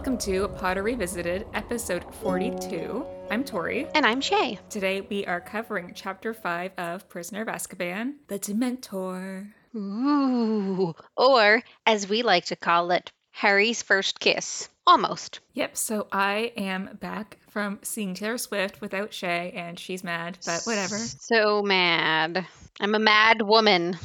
Welcome to Potter Revisited, episode 42. I'm Tori. And I'm Shay. Today we are covering chapter 5 of Prisoner of Azkaban, The Dementor. Ooh. Or, as we like to call it, Harry's first kiss. Almost. Yep, so I am back from seeing Taylor Swift without Shay, and she's mad, but whatever. So mad. I'm a mad woman.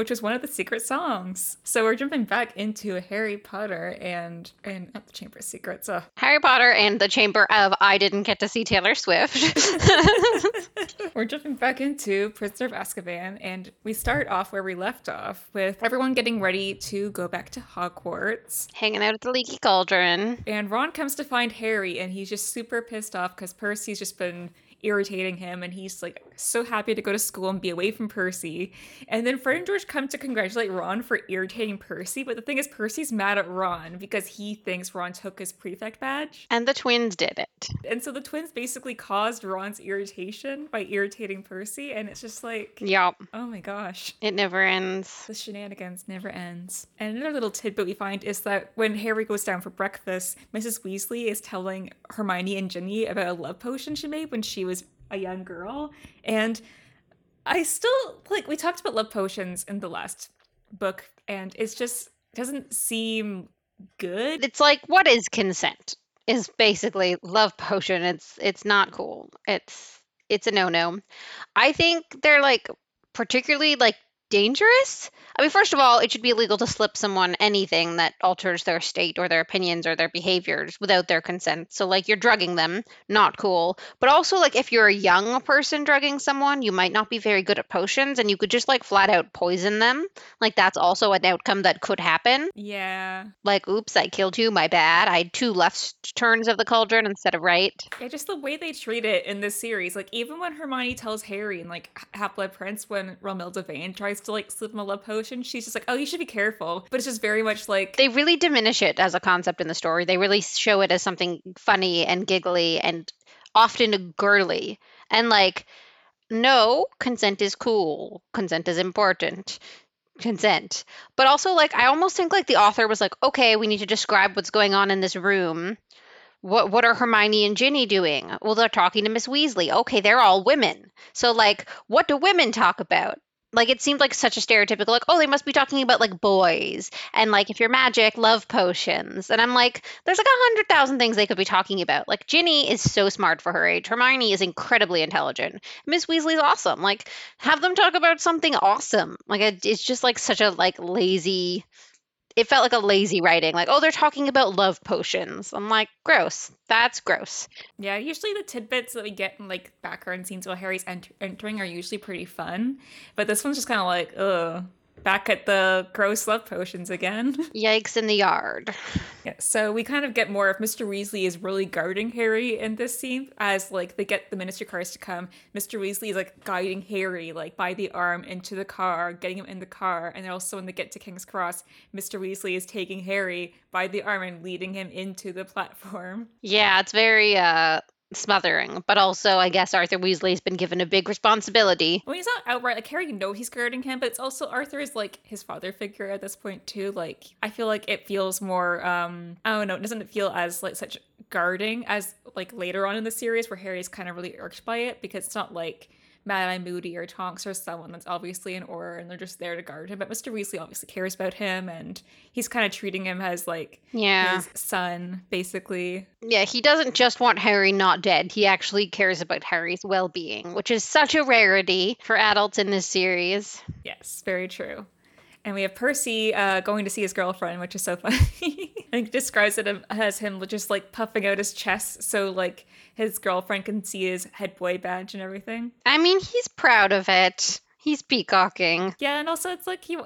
Which was one of the secret songs. So we're jumping back into Harry Potter and and not the Chamber of Secrets. Uh. Harry Potter and the Chamber of I didn't get to see Taylor Swift. we're jumping back into Prisoner of Azkaban, and we start off where we left off with everyone getting ready to go back to Hogwarts, hanging out at the Leaky Cauldron. And Ron comes to find Harry, and he's just super pissed off because Percy's just been irritating him and he's like so happy to go to school and be away from Percy. And then Fred and George come to congratulate Ron for irritating Percy, but the thing is Percy's mad at Ron because he thinks Ron took his prefect badge. And the twins did it. And so the twins basically caused Ron's irritation by irritating Percy and it's just like Yep. Oh my gosh. It never ends. The shenanigans never ends. And another little tidbit we find is that when Harry goes down for breakfast, Mrs. Weasley is telling Hermione and Ginny about a love potion she made when she was a young girl. And I still like we talked about love potions in the last book, and it's just doesn't seem good. It's like what is consent? Is basically love potion. It's it's not cool. It's it's a no no. I think they're like particularly like dangerous. I mean, first of all, it should be illegal to slip someone anything that alters their state or their opinions or their behaviors without their consent. So, like, you're drugging them, not cool. But also, like, if you're a young person drugging someone, you might not be very good at potions and you could just, like, flat out poison them. Like, that's also an outcome that could happen. Yeah. Like, oops, I killed you, my bad. I had two left turns of the cauldron instead of right. Yeah, just the way they treat it in this series. Like, even when Hermione tells Harry and, like, Half Blood Prince, when Romilda Vane tries to, like, slip him a love potion, she's just like, oh, you should be careful. But it's just very much like. They really diminish it as a concept in the story. They really show it as something funny and giggly and often girly. And, like, no, consent is cool. Consent is important consent. But also like I almost think like the author was like, "Okay, we need to describe what's going on in this room." What what are Hermione and Ginny doing? Well, they're talking to Miss Weasley. Okay, they're all women. So like, what do women talk about? Like it seemed like such a stereotypical like oh they must be talking about like boys and like if you're magic love potions. And i'm like there's like a hundred thousand things they could be talking about. Like ginny is so smart for her age. Hermione is incredibly intelligent. Miss weasley's awesome. Like have them talk about something awesome. Like it's just like such a like lazy it felt like a lazy writing like oh they're talking about love potions. I'm like gross. That's gross. Yeah usually the tidbits that we get in like background scenes while harry's ent- entering are usually pretty fun but this one's just kind of like ugh back at the gross love potions again. Yikes in the yard. Yeah, so we kind of get more of Mr. Weasley is really guarding Harry in this scene as like they get the ministry cars to come. Mr. Weasley is like guiding Harry like by the arm into the car, getting him in the car, and then also when they get to King's Cross, Mr. Weasley is taking Harry by the arm and leading him into the platform. Yeah, it's very uh smothering, but also I guess Arthur Weasley's been given a big responsibility. Well, he's not outright like Harry. You know he's guarding him, but it's also Arthur is like his father figure at this point too. Like I feel like it feels more. um I don't know. Doesn't it feel as like such guarding as like later on in the series where Harry's kind of really irked by it because it's not like Mad Eye Moody or Tonks or someone that's obviously an Auror and they're just there to guard him. But Mr. Weasley obviously cares about him and he's kind of treating him as like yeah. his son, basically. Yeah, he doesn't just want Harry not dead. He actually cares about Harry's well being, which is such a rarity for adults in this series. Yes, very true. And we have Percy uh, going to see his girlfriend, which is so funny. and he describes it as him just like puffing out his chest so like his girlfriend can see his head boy badge and everything. I mean, he's proud of it. He's peacocking. Yeah, and also it's like he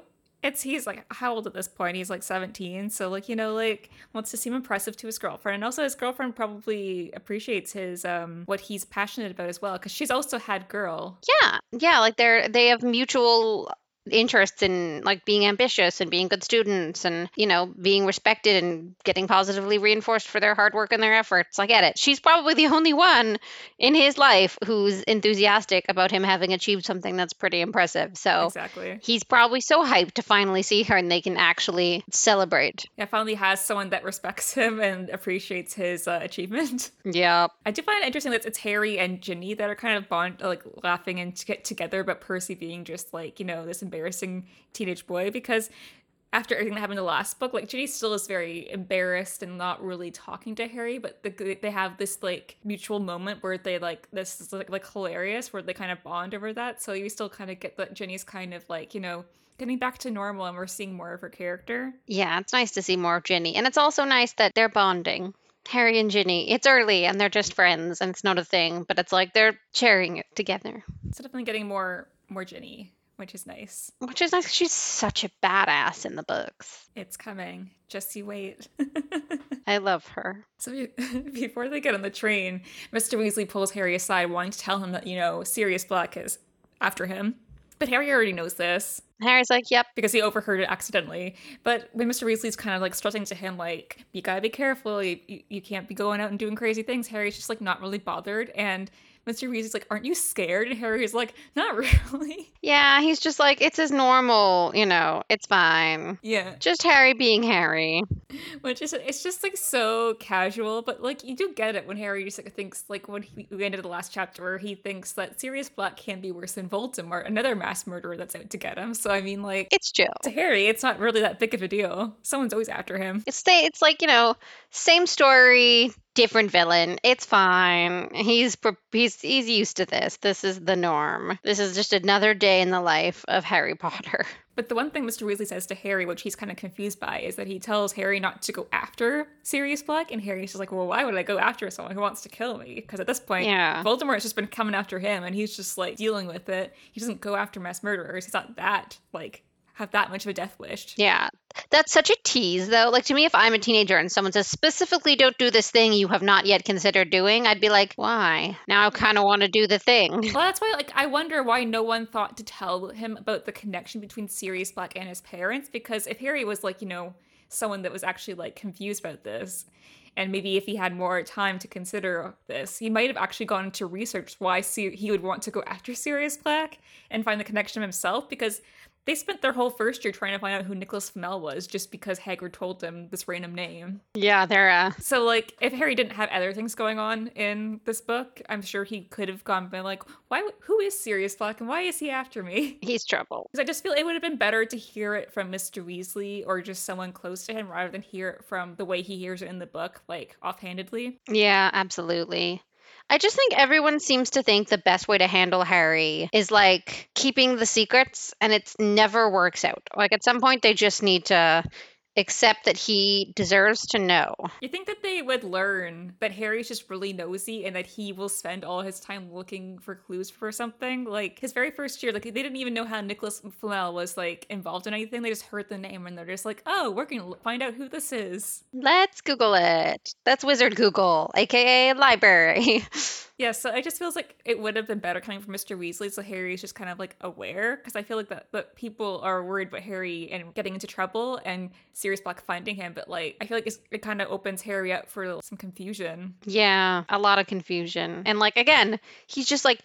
it's he's like how old at this point? He's like 17, so like you know like wants to seem impressive to his girlfriend. And also his girlfriend probably appreciates his um what he's passionate about as well cuz she's also had girl. Yeah. Yeah, like they're they have mutual interests in like being ambitious and being good students and you know being respected and getting positively reinforced for their hard work and their efforts. I get it. She's probably the only one in his life who's enthusiastic about him having achieved something that's pretty impressive. So Exactly. he's probably so hyped to finally see her and they can actually celebrate. Yeah, finally has someone that respects him and appreciates his uh, achievement. yeah I do find it interesting that it's Harry and Ginny that are kind of bond, like laughing and get together, but Percy being just like you know this embarrassing teenage boy because after everything that happened in the last book, like Ginny still is very embarrassed and not really talking to Harry, but the, they have this like mutual moment where they like this is like, like hilarious where they kind of bond over that. So you still kind of get that Ginny's kind of like you know getting back to normal and we're seeing more of her character. yeah it's nice to see more of ginny and it's also nice that they're bonding harry and ginny it's early and they're just friends and it's not a thing but it's like they're sharing it together So definitely getting more more Ginny, which is nice. which is nice she's such a badass in the books It's coming. Just you wait. i love her so be- before they get on the train, Mr. Weasley pulls Harry aside, wanting to tell him that, you know, Sirius Black is after him. But Harry already knows this harry's like yep because he overheard it accidentally. But when Mr. Weasley's kind of like stressing to him, like, you gotta be careful, you, you, you can't be going out and doing crazy things, Harry's just like not really bothered. And Mr. Weasley's like, aren't you scared? And Harry's like, not really. yeah he's just like it's as normal you know it's fine yeah. just harry being harry Which is it's just like so casual, but like you do get it when Harry just like thinks like when he, we ended the last chapter where he thinks that Sirius Black can be worse than Voldemort, another mass murderer that's out to get him. So I mean, like it's chill to Harry, it's not really that big of a deal. Someone's always after him. it's the, it's like you know same story different villain it's fine he's he's he's used to this this is the norm this is just another day in the life of harry potter But the one thing Mr. Weasley says to Harry, which he's kind of confused by, is that he tells Harry not to go after Sirius Black, and Harry's just like, "Well, why would I go after someone who wants to kill me?" Because at this point, Yeah. Voldemort's just been coming after him, and he's just like dealing with it. He doesn't go after mass murderers. He's not that like have that much of a death wish. yeah that's such a tease though like to me if i'm a teenager and someone says specifically don't do this thing you have not yet considered doing i'd be like why now i kind of want to do the thing Well, that's why, like, I wonder why no one thought to tell him about the connection between Sirius Black and his parents. Because if Harry was, like, you know, someone that was actually, like, confused about this, and maybe if he had more time to consider this, he might have actually gone into research why he would want to go after Sirius Black and find the connection himself. Because they spent their whole first year trying to find out who Nicholas Flamel was just because Hagrid told them this random name. yeah they're uh So, like, if Harry didn't have other things going on in this book, I'm sure he could have gone been like, "Why? Who is Sirius Black, and why is he after me?" he's trouble Because I just feel it would have been better to hear it from Mr. Weasley or just someone close to him, rather than hear it from the way he hears it in the book, like offhandedly. Yeah, absolutely. I just think everyone seems to think the best way to handle Harry is like keeping the secrets, and it never works out. Like at some point, they just need to accept that he deserves to know. You think that they would learn that Harry's just really nosy and that he will spend all his time looking for clues for something? Like his very first year, like they didn't even know how Nicholas Flamel was like involved in anything. They just heard the name and they're just like, "Oh, we're gonna find out who this is." Let's Google it. That's Wizard Google, aka library. Yeah, so it just feels like it would have been better coming from Mr. Weasley, so Harry's just kind of like aware, because I feel like that, that people are worried about Harry and getting into trouble and Sirius Black finding him, but like I feel like it kind of opens Harry up for some confusion. yeah, a lot of confusion. And like again, he's just like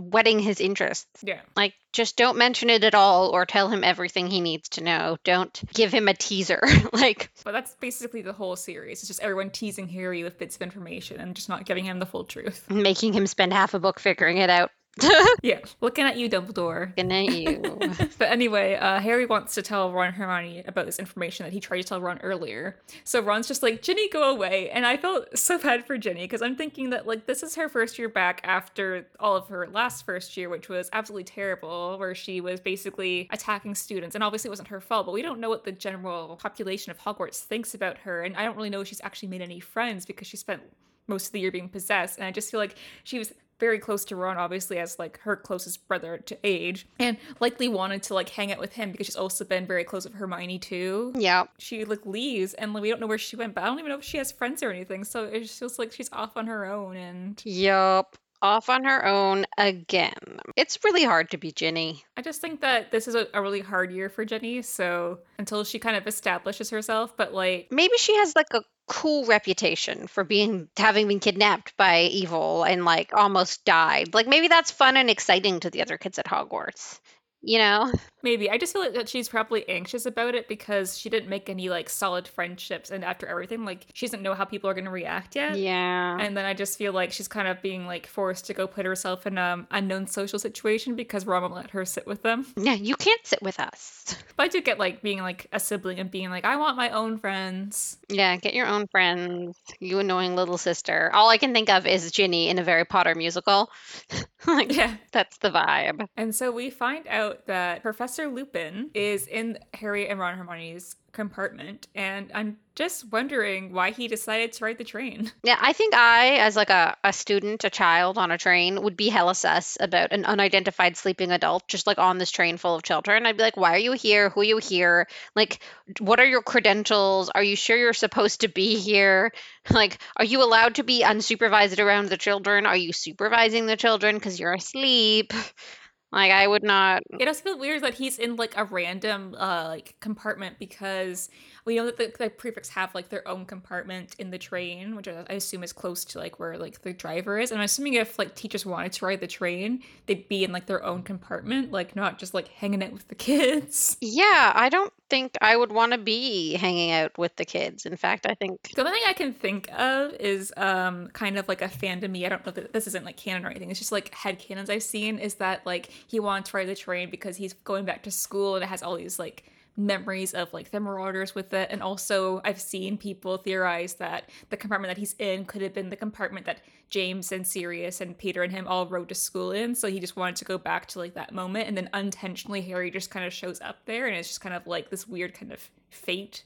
whetting his interests. Yeah. Like, just don't mention it at all or tell him everything he needs to know. Don't give him a teaser. like, But that's basically the whole series. It's just everyone teasing Harry with bits of information and just not giving him the full truth. making him spend half a book figuring it out. Yeah. Looking at you, Dumbledore. Looking at you. But anyway, uh, Harry wants to tell Ron and Hermione about this information that he tried to tell Ron earlier. So Ron's just like, Ginny, go away. And I felt so bad for Ginny because I'm thinking that, like, this is her first year back after all of her last first year, which was absolutely terrible, where she was basically attacking students. And obviously, it wasn't her fault, but we don't know what the general population of Hogwarts thinks about her. And I don't really know if she's actually made any friends because she spent most of the year being possessed. And I just feel like she was very close to Ron, obviously, as like her closest brother to age, and likely wanted to like hang out with him because she's also been very close with Hermione too. yeah. She like leaves, and like, we don't know where she went, but I don't even know if she has friends or anything. So it just feels like she's off on her own. And Yup. Off on her own again. It's really hard to be Ginny. I just think that this is a, a really hard year for Ginny. So until she kind of establishes herself, but like Maybe she has like a cool reputation for being having been kidnapped by evil and like almost died. Like maybe that's fun and exciting to the other kids at Hogwarts. You know? Maybe. I just feel like that she's probably anxious about it because she didn't make any like solid friendships and after everything, like she doesn't know how people are gonna react yet. Yeah. And then I just feel like she's kind of being like forced to go put herself in an unknown social situation because Ron won't let her sit with them. Yeah, you can't sit with us. But I do get like being like a sibling and being like, I want my own friends. Yeah, get your own friends. You annoying little sister. All I can think of is Ginny in a Harry Potter musical. like, Yeah. that's the vibe. And so we find out that Professor Lupin is in Harry and Ron Hermione's compartment, and I'm just wondering why he decided to ride the train. Yeah, I think I, as like a, a student, a child on a train, would be hella sus about an unidentified sleeping adult just like on this train full of children. I'd be like, why are you here? Who are you here? Like, what are your credentials? Are you sure you're supposed to be here? Like, are you allowed to be unsupervised around the children? Are you supervising the children because you're asleep? Like, I would not. It also feels weird that he's in like a random uh like compartment because we know that the, the prefects have like their own compartment in the train, which I assume is close to like where like the driver is. And I'm assuming if like teachers wanted to ride the train, they'd be in like their own compartment, like not just like hanging out with the kids. Yeah, I don't think I would want to be hanging out with the kids. In fact, I think. The only thing I can think of is um kind of like a fandom I don't know that this isn't like canon or anything. It's just like head canons I've seen is that like he wants to ride the train because he's going back to school and it has all these like memories of like the marauders with it. And also i've seen people theorize that the compartment that he's in could have been the compartment that james and sirius and peter and him all rode to school in. So he just wanted to go back to like that moment. And then unintentionally harry just kind of shows up there and it's just kind of like this weird kind of fate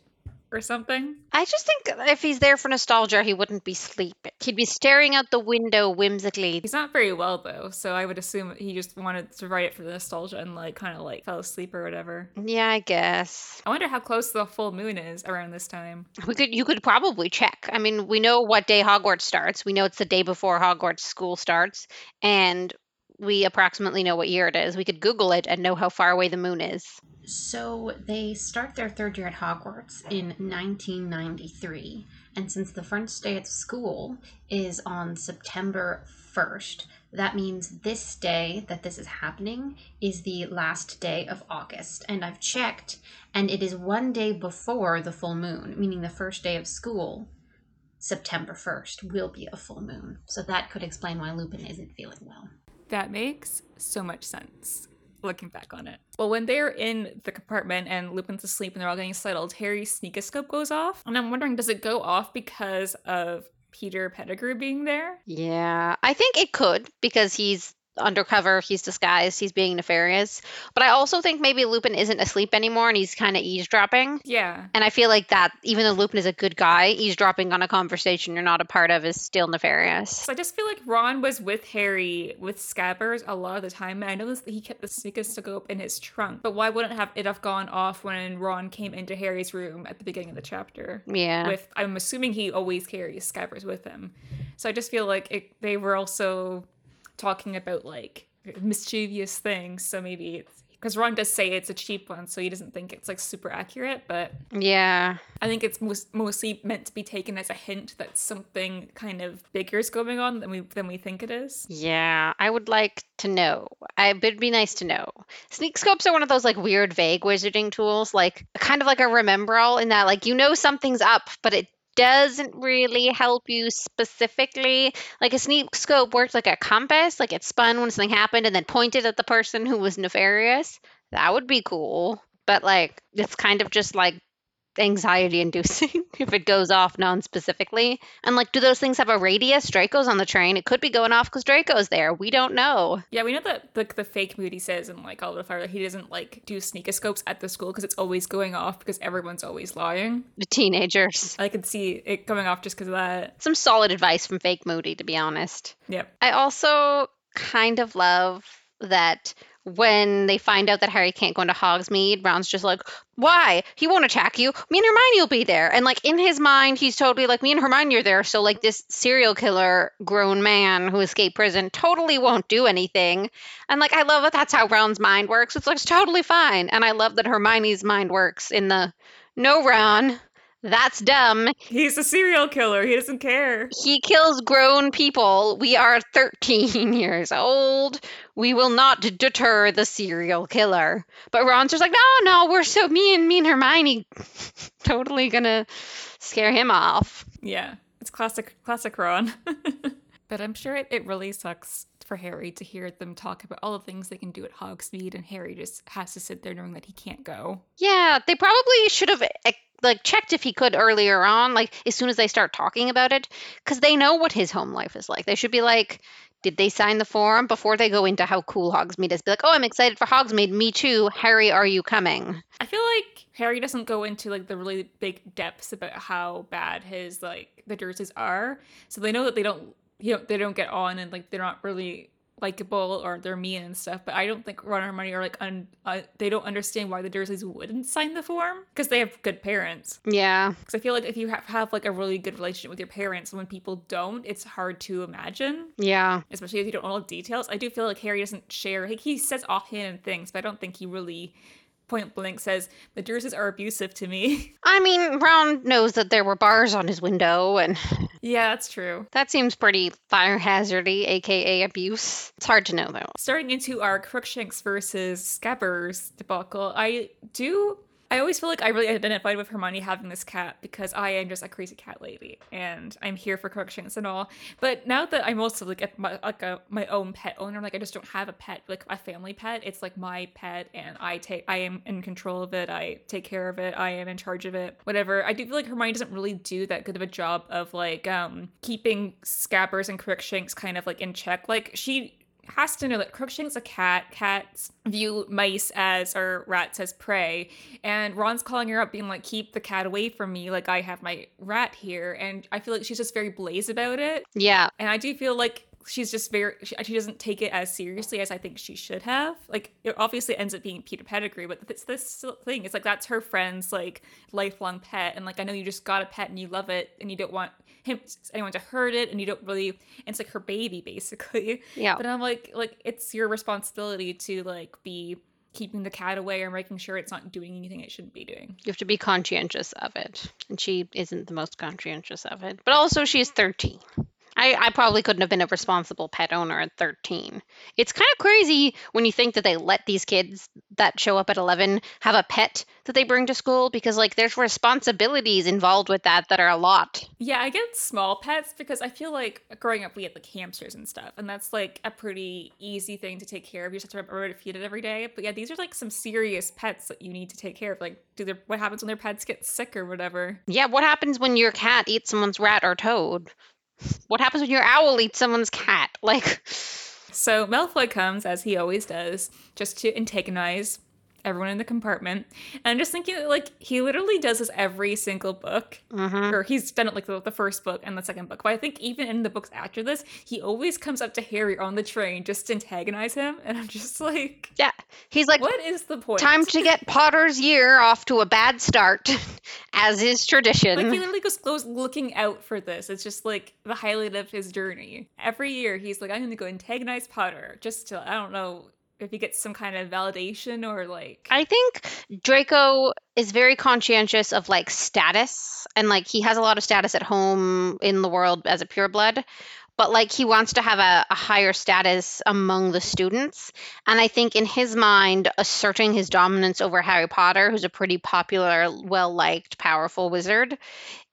or something I just think if he's there for nostalgia, he wouldn't be sleeping. He'd be staring out the window whimsically. He's not very well though, so I would assume he just wanted to write it for the nostalgia and like kind of like fell asleep or whatever. Yeah, I guess. I wonder how close the full moon is around this time. We could you could probably check. I mean, we know what day Hogwarts starts. We know it's the day before Hogwarts school starts, and we approximately know what year it is. We could Google it and know how far away the moon is. So they start their third year at Hogwarts in 1993, and since the first day at school is on September 1st, that means this day that this is happening is the last day of August. And I've checked, and it is one day before the full moon, meaning the first day of school, September 1st, will be a full moon. So that could explain why Lupin isn't feeling well. That makes so much sense looking back on it. Well, when they're in the compartment and Lupin's asleep and they're all getting settled, Harry's sneakoscope goes off. And I'm wondering, does it go off because of Peter Pettigrew being there? Yeah, I think it could because he's undercover, he's disguised, he's being nefarious. But I also think maybe Lupin isn't asleep anymore and he's kind of eavesdropping. Yeah. And I feel like that, even though Lupin is a good guy, eavesdropping on a conversation you're not a part of is still nefarious. So I just feel like Ron was with Harry with Scabbers a lot of the time. And I know this, he kept the sneakoscope in his trunk, but why wouldn't have it have gone off when Ron came into Harry's room at the beginning of the chapter? Yeah. With I'm assuming he always carries Scabbers with him. So I just feel like it, they were also talking about like mischievous things. So maybe it's because Ron does say it's a cheap one, so he doesn't think it's like super accurate. But yeah. I think it's most, mostly meant to be taken as a hint that something kind of bigger is going on than we than we think it is. Yeah, I would like to know. I, it'd be nice to know. Sneak scopes are one of those like weird, vague wizarding tools, like kind of like a Remembrall in that like you know something's up, but it doesn't really help you specifically. Like a sneak scope worked like a compass, like it spun when something happened and then pointed at the person who was nefarious. That would be cool. But like it's kind of just like anxiety inducing if it goes off non-specifically. And like do those things have a radius? Draco's on the train. It could be going off because Draco's there. We don't know. Yeah, we know that the, the fake Moody says in like All the Fire that he doesn't like do sneakoscopes at the school because it's always going off because everyone's always lying. The teenagers. I could see it going off just because of that. Some solid advice from fake Moody, to be honest. Yep. I also kind of love that when they find out that Harry can't go into Hogsmeade, Ron's just like, "Why? He won't attack you. Me and Hermione will be there." And like in his mind, he's totally like, "Me and Hermione are there." So like this serial killer grown man who escaped prison totally won't do anything. And like I love that that's how Ron's mind works. It's like it's totally fine. And I love that Hermione's mind works in the no, Ron. That's dumb. He's a serial killer. He doesn't care. He kills grown people. We are 13 years old. We will not deter the serial killer. But Ron's just like, no, no, we're so me and me and Hermione totally gonna scare him off. Yeah, it's classic, classic Ron. but I'm sure it, it really sucks for Harry to hear them talk about all the things they can do at Hogsmeade, and Harry just has to sit there knowing that he can't go. Yeah, they probably should have eh, like checked if he could earlier on, like as soon as they start talking about it, because they know what his home life is like. They should be like, did they sign the form before they go into how cool Hogsmeade is? Be like, oh, I'm excited for Hogsmeade. Me too. Harry, are you coming? I feel like Harry doesn't go into like the really big depths about how bad his like the Dursleys are, so they know that they don't you know they don't get on and like they're not really likable or they're mean and stuff. But I don't think Ron and Hermione are like un- uh, they don't understand why the Dursleys wouldn't sign the form because they have good parents. Yeah, Because I feel like if you have, have like a really good relationship with your parents, when people don't, it's hard to imagine. yeah. Especially if you don't know all the details. I do feel like Harry doesn't share. Like he says offhand things, but I don't think he really point blank says the Dursleys are abusive to me. I mean, Ron knows that there were bars on his window, and yeah, that's true. that seems pretty fire hazardy, aka abuse. It's hard to know though. Starting into our Crookshanks versus Scabbers debacle, I do. I always feel like I really identified with Hermione having this cat because I am just a crazy cat lady and I'm here for Crookshanks and all. But now that I'm also like a, my, like a, my own pet owner, like I just don't have a pet, like a family pet. It's like my pet and I take, I am in control of it. I take care of it. I am in charge of it. Whatever. I do feel like Hermione doesn't really do that good of a job of like um keeping Scabbers and Crookshanks kind of like in check. Like she has to know that Crookshank's a cat. Cats view mice as or rats as prey. And Ron's calling her up, being like, keep the cat away from me. Like I have my rat here. And I feel like she's just very blaze about it. Yeah, And I do feel like she's just very she, she doesn't take it as seriously as I think she should have. Like it obviously ends up being Peter Pettigrew, but it's this thing. It's like that's her friend's like lifelong pet, and like I know you just got a pet and you love it and you don't want him anyone to hurt it and you don't really. It's like her baby basically. yeah. But I'm like like it's your responsibility to like be keeping the cat away or making sure it's not doing anything it shouldn't be doing. You have to be conscientious of it. And she isn't the most conscientious of it. But also, she's 13. I, I probably couldn't have been a responsible pet owner at 13. It's kind of crazy when you think that they let these kids that show up at 11 have a pet that they bring to school because, like, there's responsibilities involved with that that are a lot. Yeah, I get small pets because I feel like growing up we had like hamsters and stuff, and that's like a pretty easy thing to take care of. You just have to remember to feed it every day. But yeah, these are like some serious pets that you need to take care of. Like, do their what happens when their pets get sick or whatever? Yeah, what happens when your cat eats someone's rat or toad? What happens when your owl eats someone's cat? Like, So Malfoy comes as he always does, just to antagonize everyone in the compartment. And I'm just thinking, like, he literally does this every single book. mhm. Or he's done it like the, the first book and the second book. But I think even in the books after this, he always comes up to Harry on the train just to antagonize him. And I'm just like, yeah, he's like, what is the point? Time to get Potter's year off to a bad start, as is tradition. Like he literally goes, goes looking out for this. It's just like the highlight of his journey. Every year he's like, I'm gonna go antagonize Potter just to I don't know if he gets some kind of validation or like I think Draco is very conscientious of like status and like he has a lot of status at home in the world as a pureblood. But like he wants to have a, a higher status among the students. And I think in his mind, asserting his dominance over Harry Potter, who's a pretty popular, well liked, powerful wizard,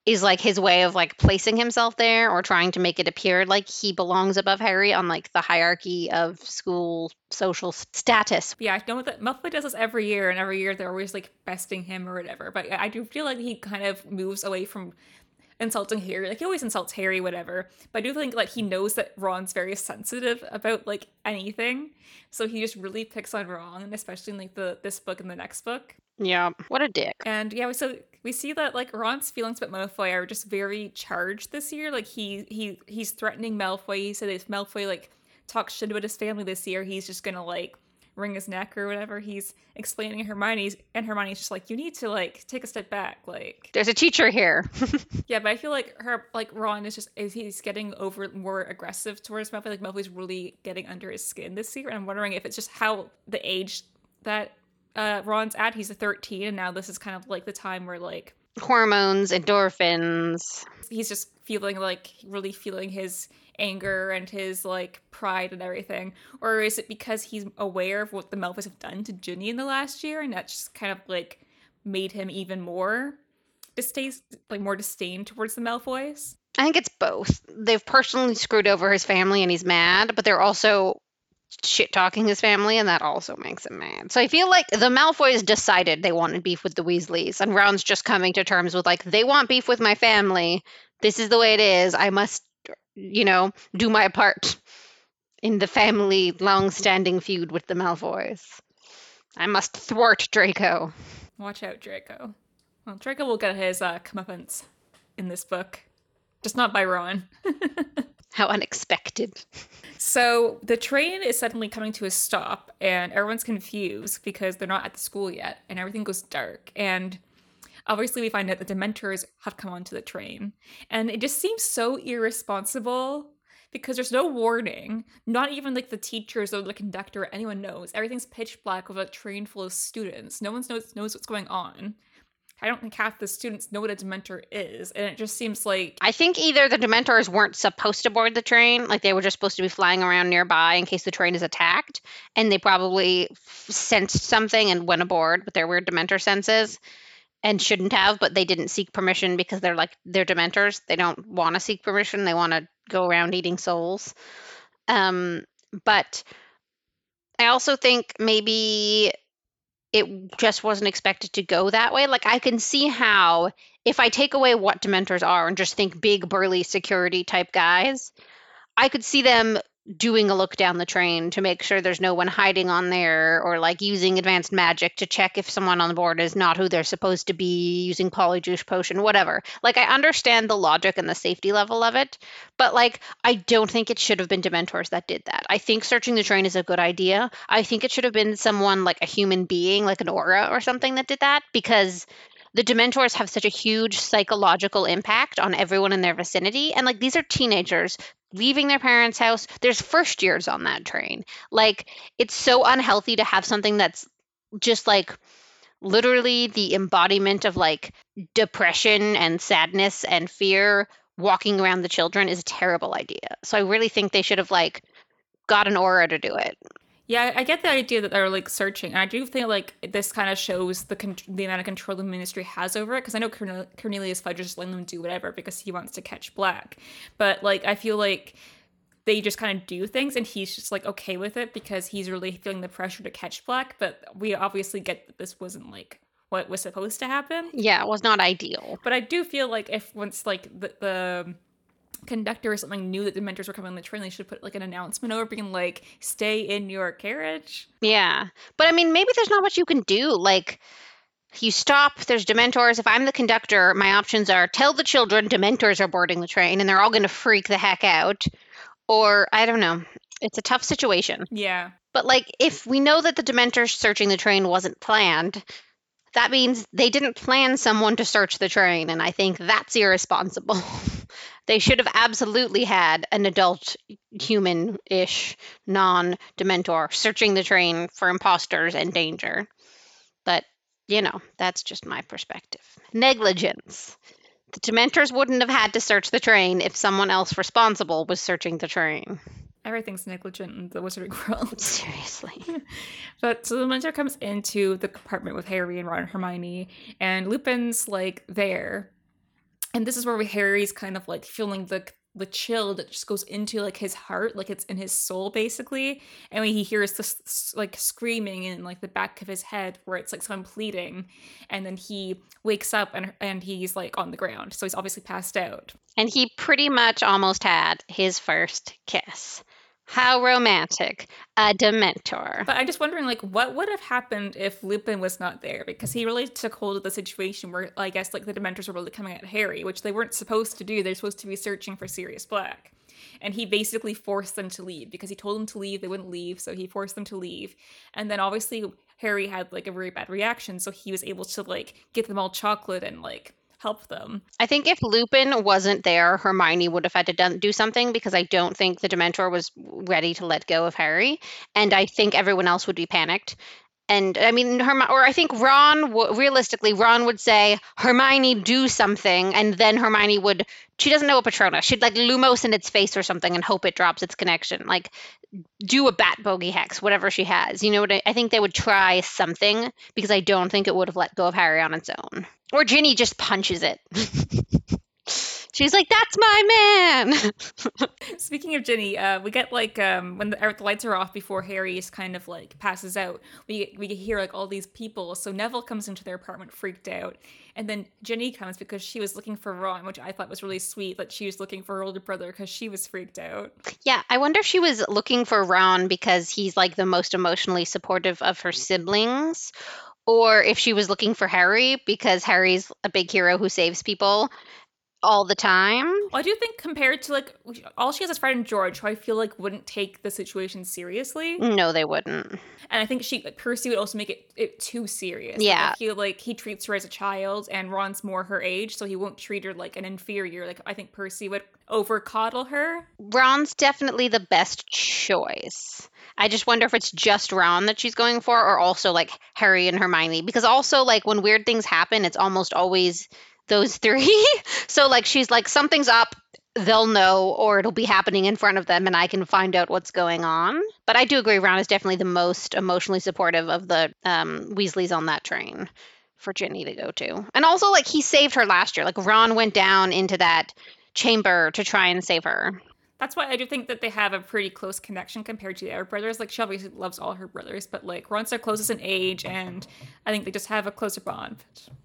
is like his way of like placing himself there or trying to make it appear like he belongs above Harry on like the hierarchy of school social status. yeah, I know that Malfoy does this every year, and every year they're always like besting him or whatever. But I do feel like he kind of moves away from insulting Harry. Like he always insults Harry, whatever. But I do think like he knows that Ron's very sensitive about like anything, so he just really picks on Ron, especially in like the this book and the next book. Yeah. What a dick. And yeah, so we see that like Ron's feelings about Malfoy are just very charged this year. Like he he he's threatening Malfoy. He said if Malfoy like talks shit about his family this year, he's just gonna like wring his neck or whatever, he's explaining to Hermione, and Hermione's just like, "You need to like take a step back." Like, There's a teacher here. yeah, but I feel like her, like Ron is just is he's getting over more aggressive towards Malfoy. Like Malfoy's really getting under his skin this year, and I'm wondering if it's just how the age that uh, Ron's at. He's a 13, and now this is kind of like the time where like Hormones, endorphins. he's just feeling like really feeling his anger and his like pride and everything or is it because he's aware of what the Malfoys have done to Ginny in the last year and that's just kind of like made him even more distaste like more disdain towards the Malfoys I think it's both. They've personally screwed over his family and he's mad, but they're also shit talking his family and that also makes him mad. So I feel like the Malfoys decided they wanted beef with the Weasleys and Ron's just coming to terms with like they want beef with my family. This is the way it is. I must you know, do my part in the family long-standing feud with the Malfoys. I must thwart Draco. watch out Draco well Draco will get his uh comeuppance in this book just not by Ron How unexpected. So the train is suddenly coming to a stop, and everyone's confused because they're not at the school yet, and everything goes dark. And obviously, we find out the Dementors have come onto the train, and it just seems so irresponsible because there's no warning. Not even like the teachers or the conductor or anyone knows. Everything's pitch black with a train full of students. No one knows knows what's going on. I don't think half the students know what a Dementor is, and it just seems like I think either the Dementors weren't supposed to board the train, like they were just supposed to be flying around nearby in case the train is attacked, and they probably sensed something and went aboard with their weird Dementor senses and shouldn't have, but they didn't seek permission because they're like they're Dementors. They don't want to seek permission. They want to go around eating souls. Um, but I also think maybe it just wasn't expected to go that way. Like I can see how if I take away what dementors are and just think big burly security type guys, I could see them doing a look down the train to make sure there's no one hiding on there or like using advanced magic to check if someone on the board is not who they're supposed to be using polyjuice potion whatever. Like i understand the logic and the safety level of it but like i don't think it should have been dementors that did that. I think searching the train is a good idea. I think it should have been someone like a human being like an Auror or something that did that because the dementors have such a huge psychological impact on everyone in their vicinity. And like these are teenagers leaving their parents house. There's first years on that train. Like it's so unhealthy to have something that's just like literally the embodiment of like depression and sadness and fear walking around the children is a terrible idea. So i really think they should have like got an Auror to do it Yeah, I get the idea that they're like searching. And I do think like this kind of shows the con- the amount of control the ministry has over it. Because I know Cornel- Cornelius Fudge is just letting them do whatever because he wants to catch Black. But like, I feel like they just kind of do things, and he's just like okay with it because he's really feeling the pressure to catch Black. But we obviously get that this wasn't like what was supposed to happen. yeah it was not ideal But I do feel like if once like the, the conductor or something knew that the Dementors were coming on the train, they should put like an announcement over being like, "Stay in your carriage." Yeah. But I mean, maybe there's not much you can do. Like, you stop, there's Dementors. If I'm the conductor, my options are tell the children Dementors are boarding the train and they're all going to freak the heck out. Or, I don't know. It's a tough situation. Yeah. But, like, if we know that the Dementors searching the train wasn't planned, that means they didn't plan someone to search the train. And I think that's irresponsible. they should have absolutely had an adult human ish non Dementor searching the train for imposters and danger. But, you know, that's just my perspective. Negligence. The Dementors wouldn't have had to search the train if someone else responsible was searching the train. Everything's negligent in the wizarding world. Seriously. But so the mentor comes into the compartment with Harry and Ron and Hermione, and Lupin's like there. And this is where Harry's kind of like feeling the the chill that just goes into like his heart, like it's in his soul basically. And when he hears this like screaming in like the back of his head, where it's like someone pleading, and then he wakes up and and he's like on the ground, so he's obviously passed out. And he pretty much almost had his first kiss. How romantic. A Dementor. But I'm just wondering, like, what would have happened if Lupin was not there? Because he really took hold of the situation where I guess like the Dementors were really coming at Harry, which they weren't supposed to do. They're supposed to be searching for Sirius Black. and he basically forced them to leave because he told them to leave, they wouldn't leave, so he forced them to leave. And then obviously Harry had like a very bad reaction, so he was able to like get them all chocolate and like help them. I think if Lupin wasn't there, Hermione would have had to do something because I don't think the Dementor was ready to let go of Harry, and I think everyone else would be panicked. And I mean, Herm- or I think Ron, realistically, Ron would say, Hermione, do something. And then Hermione would, she doesn't know a Patronus. She'd like Lumos in its face or something and hope it drops its connection. Like, do a bat bogey hex, whatever she has. You know what? I, I think they would try something because I don't think it would have let go of Harry on its own. Or Ginny just punches it. She's like, "That's my man." Speaking of Ginny, uh, we get like um, when the, the, lights are off before Harry's kind of like passes out. We we hear like all these people. So Neville comes into their apartment, freaked out, and then Ginny comes because she was looking for Ron, which I thought was really sweet. That she was looking for her older brother because she was freaked out. Yeah, I wonder if she was looking for Ron because he's like the most emotionally supportive of her siblings, or if she was looking for Harry because Harry's a big hero who saves people all the time. Well, I do think compared to like all she has is Fred and George, who I feel like wouldn't take the situation seriously. No, they wouldn't. And I think she Percy would also make it, it too serious. Yeah, like, he like he treats her as a child, and Ron's more her age, so he won't treat her like an inferior. Like I think Percy would over coddle her. Ron's definitely the best choice. I just wonder if it's just Ron that she's going for, or also like Harry and Hermione, because also like when weird things happen, it's almost always those three. so like she's like something's up, they'll know or it'll be happening in front of them and I can find out what's going on. But I do agree Ron is definitely the most emotionally supportive of the um, Weasleys on that train for Ginny to go to. And also like he saved her last year. Like Ron went down into that chamber to try and save her. That's why I do think that they have a pretty close connection compared to the other brothers. Like Shelby loves all her brothers, but like Ron's their closest in age, and I think they just have a closer bond.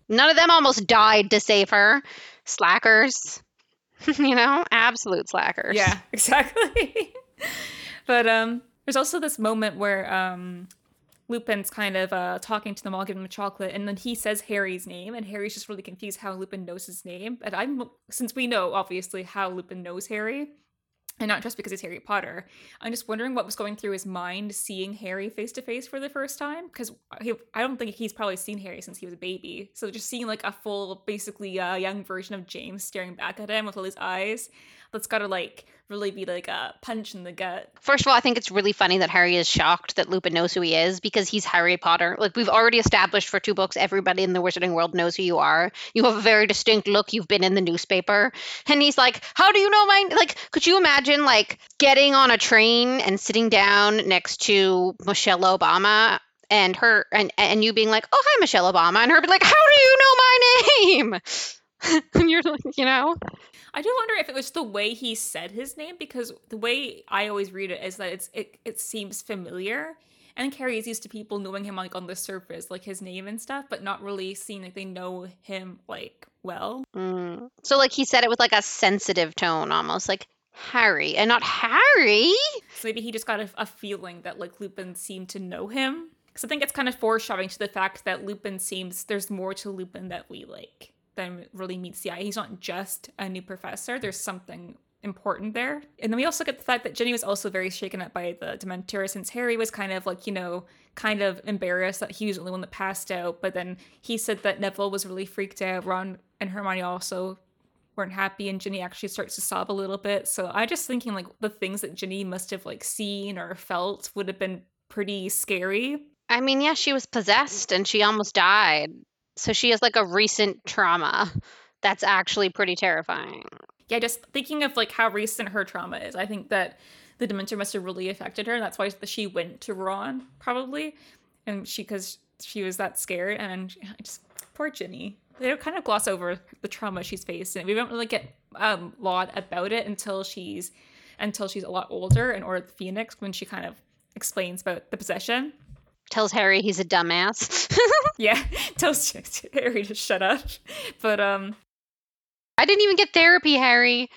None of them almost died to save her. Slackers. you know, absolute slackers. Yeah, exactly. but um there's also this moment where um Lupin's kind of uh, talking to them all, giving them chocolate, and then he says Harry's name, and Harry's just really confused how Lupin knows his name. And I'm since we know obviously how Lupin knows Harry, and not just because he's Harry Potter. I'm just wondering what was going through his mind seeing Harry face to face for the first time because I don't think he's probably seen Harry since he was a baby. So just seeing like a full, basically a uh, young version of James staring back at him with all his eyes, that's got to like really be like a punch in the gut. First of all, I think it's really funny that Harry is shocked that Lupin knows who he is because he's Harry Potter. Like we've already established for two books, everybody in the wizarding world knows who you are. You have a very distinct look. You've been in the newspaper, and he's like, "How do you know my like?" Could you imagine like getting on a train and sitting down next to Michelle Obama? And her and and you being like, oh hi Michelle Obama, and her being like, how do you know my name? and you're like, you know, I do wonder if it was the way he said his name because the way I always read it is that it's it, it seems familiar. And Harry is used to people knowing him like on the surface, like his name and stuff, but not really seeing like they know him like well. Mm. So like he said it with like a sensitive tone, almost like Harry, and not Harry. So maybe he just got a, a feeling that like Lupin seemed to know him. Because I think it's kind of foreshadowing to the fact that Lupin seems there's more to Lupin that we like than really meets the eye. He's not just a new professor. There's something important there. And then we also get the fact that Ginny was also very shaken up by the Dementor since Harry was kind of like, you know, kind of embarrassed that he was the only one that passed out. But then he said that Neville was really freaked out. Ron and Hermione also weren't happy and Ginny actually starts to sob a little bit. So I just thinking like the things that Ginny must have like seen or felt would have been pretty scary. I mean, yeah, she was possessed and she almost died. So she has like a recent trauma that's actually pretty terrifying. Yeah, just thinking of like how recent her trauma is. I think that the Dementor must have really affected her. And that's why she went to Ron probably, and she because she was that scared. And just poor Ginny. They kind of gloss over the trauma she's faced, and we don't really get um, a lot about it until she's until she's a lot older of the Phoenix when she kind of explains about the possession tells Harry he's a dumbass. yeah, tells Harry to shut up. But um I didn't even get therapy, Harry.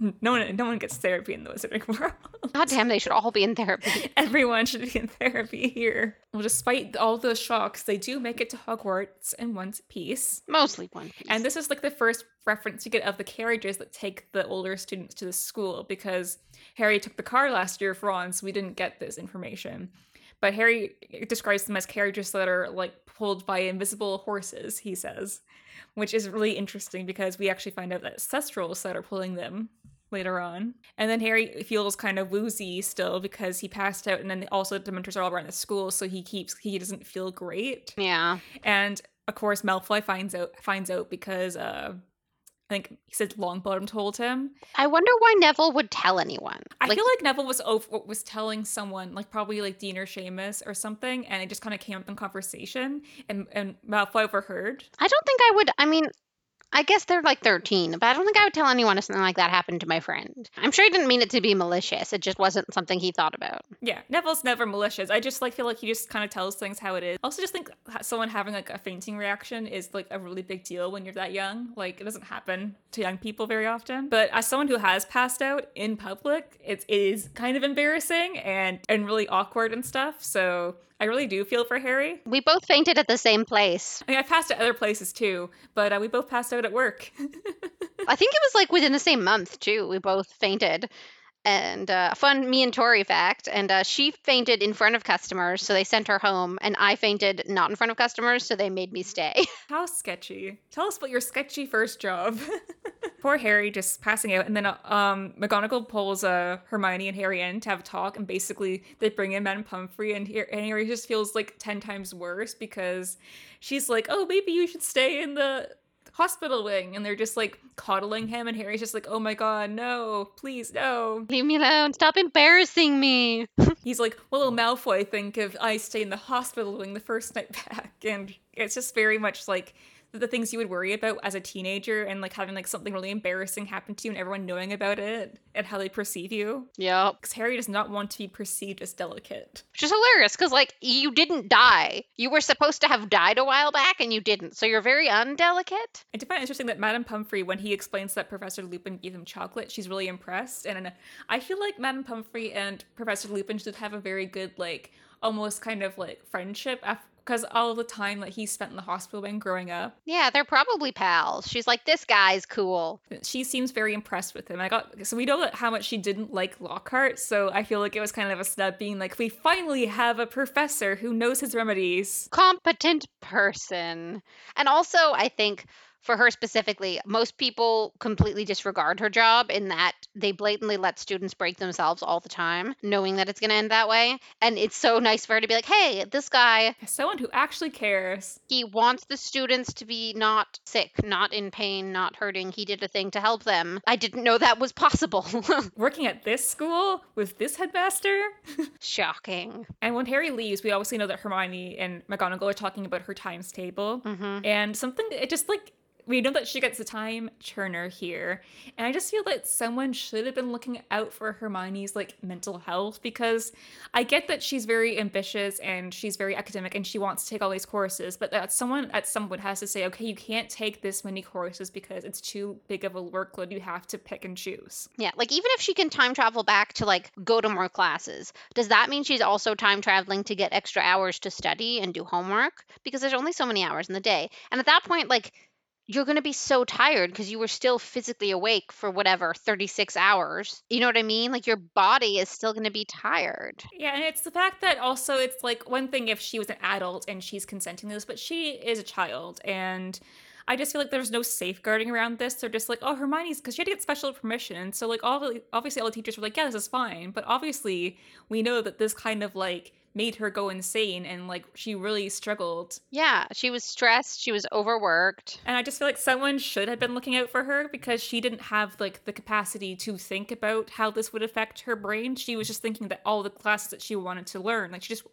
No one, no one gets therapy in the Wizarding World. God damn, they should all be in therapy. Everyone should be in therapy here. Well, despite all the shocks, they do make it to Hogwarts in one piece. Mostly one piece. And this is like the first reference you get of the carriages that take the older students to the school because Harry took the car last year for Ron, so we didn't get this information. But Harry describes them as carriages that are like pulled by invisible horses, he says, which is really interesting because we actually find out that it's Thestrals that are pulling them later on. And then Harry feels kind of woozy still because he passed out, and then also the Dementors are all around the school, so he keeps he doesn't feel great. yeah. And of course, Malfoy finds out finds out because uh, I think he said Longbottom told him. I wonder why Neville would tell anyone. I Like, feel like Neville was over, was telling someone, like probably like Dean or Seamus or something, and it just kind of came up in conversation, and and Malfoy overheard. I don't think I would. I mean, I guess they're like 13, but I don't think I would tell anyone if something like that happened to my friend. I'm sure he didn't mean it to be malicious. It just wasn't something he thought about. Yeah, Neville's never malicious. I just like feel like he just kind of tells things how it is. Also, just think someone having like a fainting reaction is like a really big deal when you're that young. Like it doesn't happen to young people very often. But as someone who has passed out in public, it is kind of embarrassing and and really awkward and stuff. So I really do feel for Harry. We both fainted at the same place. I mean, I passed at other places too, but uh, we both passed out at work. I think it was like within the same month, too. We both fainted. And uh, fun me and Tori fact. And uh, she fainted in front of customers, so they sent her home. And I fainted not in front of customers, so they made me stay. How sketchy. Tell us about your sketchy first job. Poor Harry just passing out, and then uh, um, McGonagall pulls uh, Hermione and Harry in to have a talk, and basically they bring in Madame Pomfrey, and, Har- and Harry just feels like ten times worse because she's like, "Oh, maybe you should stay in the hospital wing," and they're just like coddling him, and Harry's just like, "Oh my god, no, please, no." Leave me alone. Stop embarrassing me. He's like, "What will Malfoy think if I stay in the hospital wing the first night back?" And it's just very much like the things you would worry about as a teenager and like having like something really embarrassing happen to you and everyone knowing about it and how they perceive you. Yeah. Because Harry does not want to be perceived as delicate. Which is hilarious because, like, you didn't die. You were supposed to have died a while back and you didn't. So you're very undelicate. I do find it interesting that Madame Pomfrey, when he explains that Professor Lupin gave him chocolate, she's really impressed. And I feel like Madame Pomfrey and Professor Lupin should have a very good, like, almost kind of like friendship because all the time that he spent in the hospital wing growing up, Yeah, they're probably pals. She's like, this guy's cool. she seems very impressed with him. I got so we know how much she didn't like Lockhart, so I feel like it was kind of a snub being like, we finally have a professor who knows his remedies. Competent person. And also, I think for her specifically, most people completely disregard her job in that they blatantly let students break themselves all the time, knowing that it's going to end that way. And it's so nice for her to be like, hey, this guy, someone who actually cares. he wants the students to be not sick, not in pain, not hurting. He did a thing to help them. I didn't know that was possible. Working at this school with this headmaster? Shocking. And when Harry leaves, we obviously know that Hermione and McGonagall are talking about her times table. Mhm. And something, it just like, we know that she gets a time turner here. And I just feel that someone should have been looking out for Hermione's like mental health because I get that she's very ambitious and she's very academic and she wants to take all these courses, but that someone at some point has to say, okay, you can't take this many courses because it's too big of a workload. You have to pick and choose. Yeah, like even if she can time travel back to like go to more classes, does that mean she's also time traveling to get extra hours to study and do homework? Because there's only so many hours in the day. And at that point, like you're going to be so tired because you were still physically awake for whatever 36 hours. You know what I mean? Like your body is still going to be tired. Yeah, and it's the fact that also it's like one thing if she was an adult and she's consenting to this, but she is a child and I just feel like there's no safeguarding around this. They're just like, oh, Hermione's because she had to get special permission. So like, all obviously, all the teachers were like, yeah, this is fine. But obviously, we know that this kind of like made her go insane and like she really struggled. Yeah, she was stressed, she was overworked. And I just feel like someone should have been looking out for her because she didn't have like the capacity to think about how this would affect her brain. She was just thinking that all the classes that she wanted to learn, like she just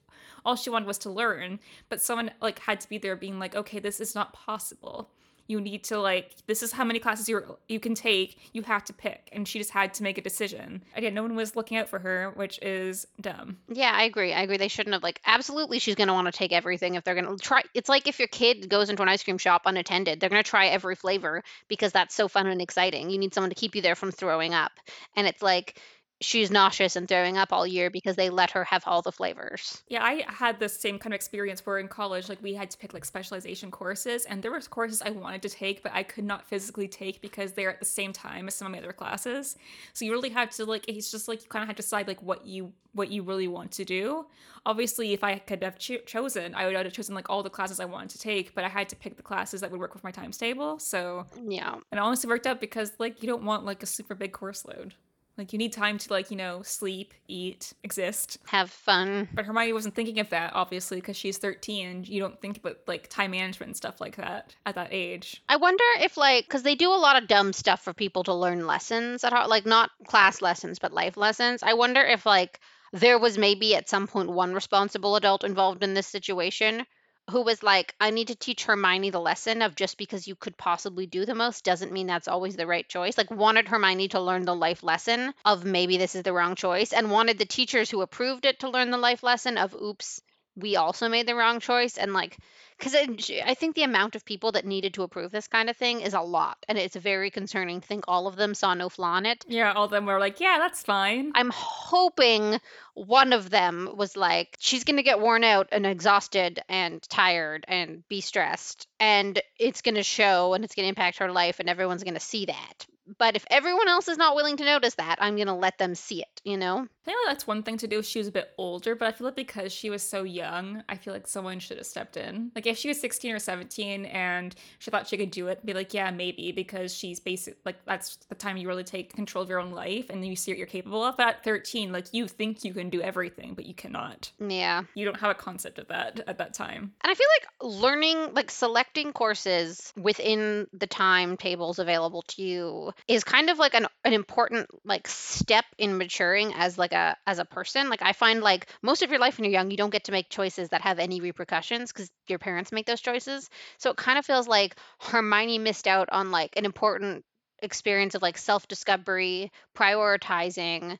all she wanted was to learn, but someone like had to be there being like, "Okay, this is not possible." You need to like this is how many classes you you can take. You have to pick, and she just had to make a decision. Again, no one was looking out for her, which is dumb. Yeah, I agree. I agree. They shouldn't have like absolutely. She's gonna want to take everything if they're gonna try. It's like if your kid goes into an ice cream shop unattended, they're gonna try every flavor because that's so fun and exciting. You need someone to keep you there from throwing up, and it's like she's nauseous and throwing up all year because they let her have all the flavors. Yeah, I had the same kind of experience where in college, like we had to pick like specialization courses, and there were courses I wanted to take, but I could not physically take because they're at the same time as some of my other classes. So you really have to like, it's just like you kind of have to decide like what you what you really want to do. Obviously, if I could have cho- chosen, I would have chosen like all the classes I wanted to take, but I had to pick the classes that would work with my times table. So yeah, and it honestly worked out because like you don't want like a super big course load. Like you need time to like, you know, sleep, eat, exist, have fun. But Hermione wasn't thinking of that obviously because she's 13. You don't think about like time management and stuff like that at that age. I wonder if like cuz they do a lot of dumb stuff for people to learn lessons at heart, like not class lessons but life lessons. I wonder if like there was maybe at some point one responsible adult involved in this situation who was like, I need to teach Hermione the lesson of just because you could possibly do the most doesn't mean that's always the right choice. Like, wanted Hermione to learn the life lesson of maybe this is the wrong choice, and wanted the teachers who approved it to learn the life lesson of oops, we also made the wrong choice. And like, because I think the amount of people that needed to approve this kind of thing is a lot, and it's very concerning think all of them saw no flaw in it. Yeah, all of them were like, "Yeah, that's fine." I'm hoping one of them was like, "She's gonna get worn out and exhausted and tired and be stressed, and it's gonna show, and it's gonna impact her life, and everyone's gonna see that." But if everyone else is not willing to notice that, I'm going to let them see it, you know? I think that's one thing to do if she was a bit older, but I feel like because she was so young, I feel like someone should have stepped in. Like if she was 16 or 17 and she thought she could do it, be like, yeah, maybe, because she's basic, like that's the time you really take control of your own life and then you see what you're capable of. But at 13, like you think you can do everything, but you cannot. Yeah. You don't have a concept of that at that time. And I feel like learning, like selecting courses within the timetables available to you is kind of like an, an important like step in maturing as like a as a person. Like i find like most of your life when you're young you don't get to make choices that have any repercussions because your parents make those choices. So it kind of feels like hermione missed out on like an important experience of like self-discovery prioritizing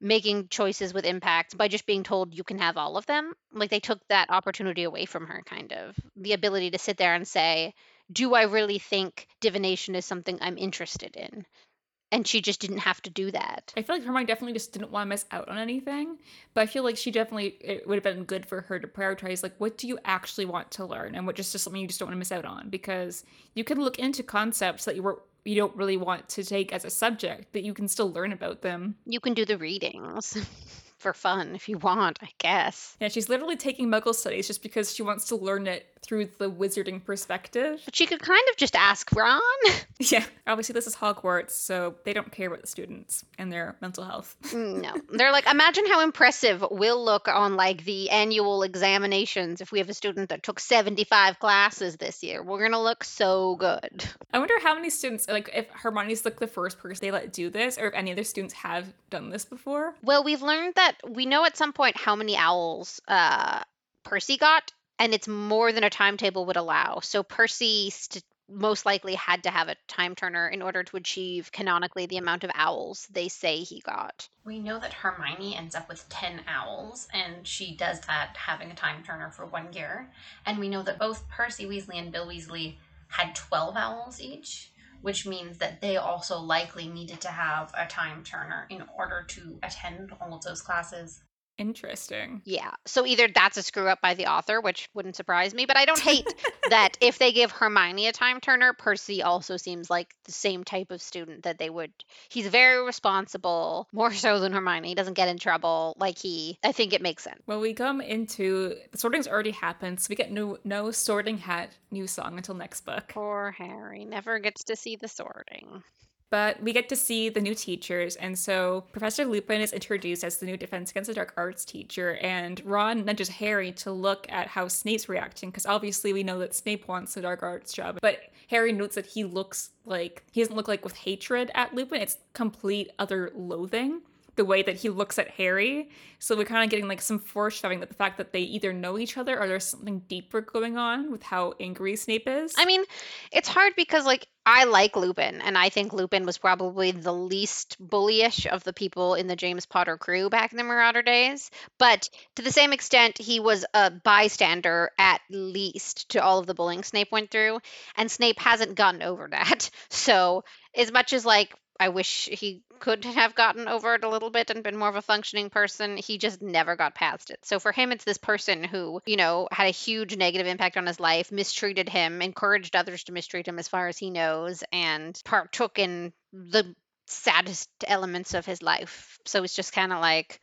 making choices with impact by just being told you can have all of them. Like they took that opportunity away from her kind of. The ability to sit there and say do I really think divination is something I'm interested in? And she just didn't have to do that. I feel like Hermione definitely just didn't want to miss out on anything. But I feel like she definitely, it would have been good for her to prioritize, like, what do you actually want to learn? And what just, just something you just don't want to miss out on? Because you can look into concepts that you were you don't really want to take as a subject, but you can still learn about them. You can do the readings. for fun if you want, I guess. Yeah, she's literally taking Muggle studies just because she wants to learn it through the wizarding perspective. But she could kind of just ask Ron. yeah, obviously this is Hogwarts, so they don't care about the students and their mental health. Mm, no, they're like, imagine how impressive we'll look on like the annual examinations if we have a student that took seventy-five classes this year. We're gonna look so good. I wonder how many students, like, if Hermione's like the first person they let do this, or if any other students have done this before. Well, we've learned that we know at some point how many owls uh, Percy got and it's more than a timetable would allow. So Percy st- most likely had to have a time turner in order to achieve canonically the amount of owls they say he got. We know that Hermione ends up with 10 owls, and she does that having a time turner for one year. And we know that both Percy Weasley and Bill Weasley had 12 owls each, which means that they also likely needed to have a time turner in order to attend all of those classes. Interesting. Yeah. So either that's a screw up by the author, which wouldn't surprise me, but I don't hate that if they give Hermione a time turner, Percy also seems like the same type of student that they would. He's very responsible, more so than Hermione. He doesn't get in trouble like he. I think it makes sense. Well, we come into the sorting's already happened, so we get no no sorting hat new song until next book. Poor Harry never gets to see the sorting. But we get to see the new teachers, and so Professor Lupin is introduced as the new Defense Against the Dark Arts teacher, and Ron nudges Harry to look at how Snape's reacting, because obviously we know that Snape wants the Dark Arts job, but Harry notes that he looks like he doesn't look like with hatred at Lupin; it's complete other loathing. The way that he looks at Harry. So we're kind of getting like some foreshadowing that the fact that they either know each other or there's something deeper going on with how angry Snape is. I mean, it's hard because like I like Lupin, and I think Lupin was probably the least bullyish of the people in the James Potter crew back in the Marauder days. But to the same extent, he was a bystander at least to all of the bullying Snape went through, and Snape hasn't gotten over that. So as much as like I wish he could have gotten over it a little bit and been more of a functioning person. He just never got past it. So for him, it's this person who, you know, had a huge negative impact on his life, mistreated him, encouraged others to mistreat him as far as he knows, and partook in the saddest elements of his life. So it's just kind of like,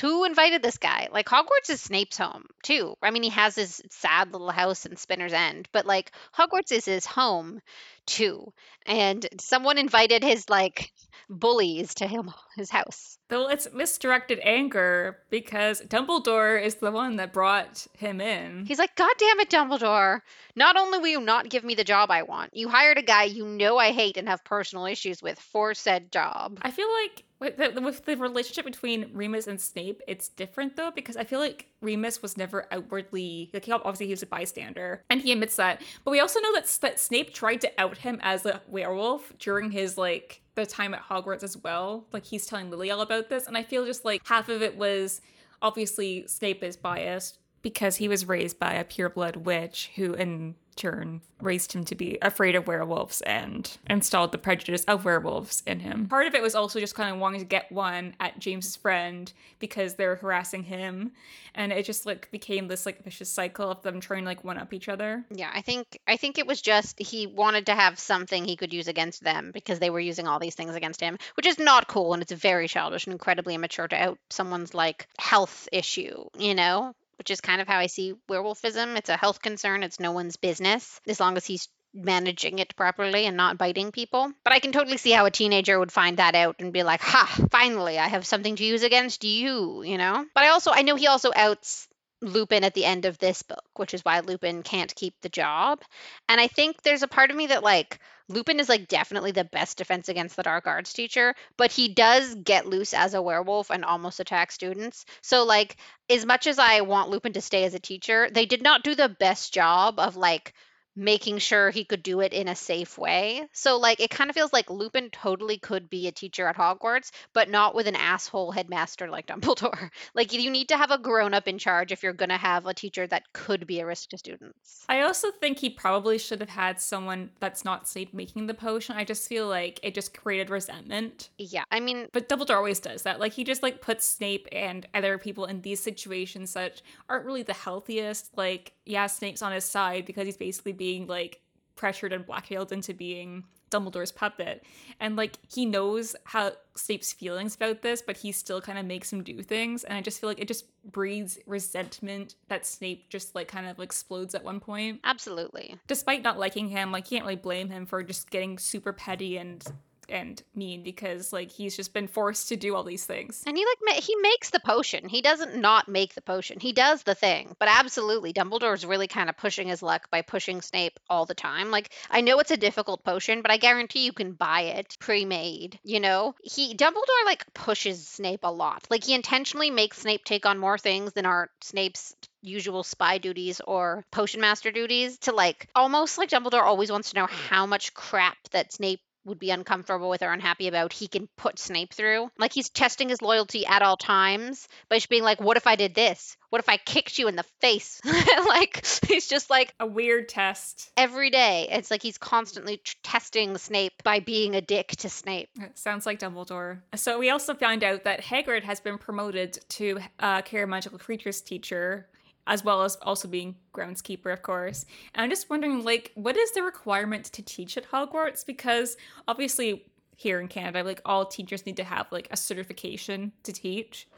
who invited this guy? Like Hogwarts is Snape's home too. I mean, he has his sad little house in Spinner's End, but like Hogwarts is his home too. And someone invited his like bullies to him his house. Though it's misdirected anger because Dumbledore is the one that brought him in. He's like, God damn it, Dumbledore. Not only will you not give me the job I want, you hired a guy you know I hate and have personal issues with for said job. I feel like with the, with the relationship between Remus and Snape, it's different though because I feel like Remus was never outwardly like he obviously he was a bystander and he admits that, but we also know that that Snape tried to out him as a werewolf during his like the time at Hogwarts as well. Like he's telling Lily all about this, and I feel just like half of it was obviously Snape is biased because he was raised by a pureblood witch who in turn raised him to be afraid of werewolves and installed the prejudice of werewolves in him. Part of it was also just kind of wanting to get one at James's friend because they're harassing him and it just like became this like vicious cycle of them trying to like one up each other. Yeah, I think I think it was just he wanted to have something he could use against them because they were using all these things against him, which is not cool and it's very childish and incredibly immature to out someone's like health issue, you know? Which is kind of how I see werewolfism. It's a health concern, it's no one's business as long as he's managing it properly and not biting people. But I can totally see how a teenager would find that out and be like, "Ha, finally, I have something to use against you," you know? But I also I know he also outs Lupin at the end of this book, which is why Lupin can't keep the job. And I think there's a part of me that like Lupin is like definitely the best defense against the dark arts teacher, but he does get loose as a werewolf and almost attack students. So like as much as I want Lupin to stay as a teacher, they did not do the best job of like making sure he could do it in a safe way. So like it kind of feels like Lupin totally could be a teacher at Hogwarts, but not with an asshole headmaster like Dumbledore. like you need to have a grown up in charge if you're going to have a teacher that could be a risk to students. I also think he probably should have had someone that's not Snape making the potion. I just feel like it just created resentment. Yeah. I mean, but Dumbledore always does that. Like he just like puts Snape and other people in these situations that aren't really the healthiest. Like yeah, Snape's on his side because he's basically being like pressured and blackmailed into being Dumbledore's puppet. And like he knows how Snape's feelings about this, but he still kind of makes him do things. And I just feel like it just breeds resentment that Snape just like kind of explodes at one point. Absolutely. Despite not liking him, like you can't really blame him for just getting super petty and and mean because like he's just been forced to do all these things. And he like he makes the potion. He doesn't not make the potion. He does the thing. But absolutely, Dumbledore's really kind of pushing his luck by pushing Snape all the time. Like I know it's a difficult potion, but I guarantee you can buy it pre-made. You know, he Dumbledore like pushes Snape a lot. Like he intentionally makes Snape take on more things than are Snape's usual spy duties or potion master duties to like almost like Dumbledore always wants to know how much crap that Snape would be uncomfortable with or unhappy about, he can put Snape through. Like he's testing his loyalty at all times by just being like, "What if I did this? What if I kicked you in the face?" like he's just like a weird test every day. It's like he's constantly t- testing Snape by being a dick to Snape. It sounds like Dumbledore. So we also found out that Hagrid has been promoted to uh, care magical creatures teacher as well as also being groundskeeper, of course. And I'm just wondering, like, what is the requirement to teach at Hogwarts? Because obviously, here in Canada, like, all teachers need to have like a certification to teach.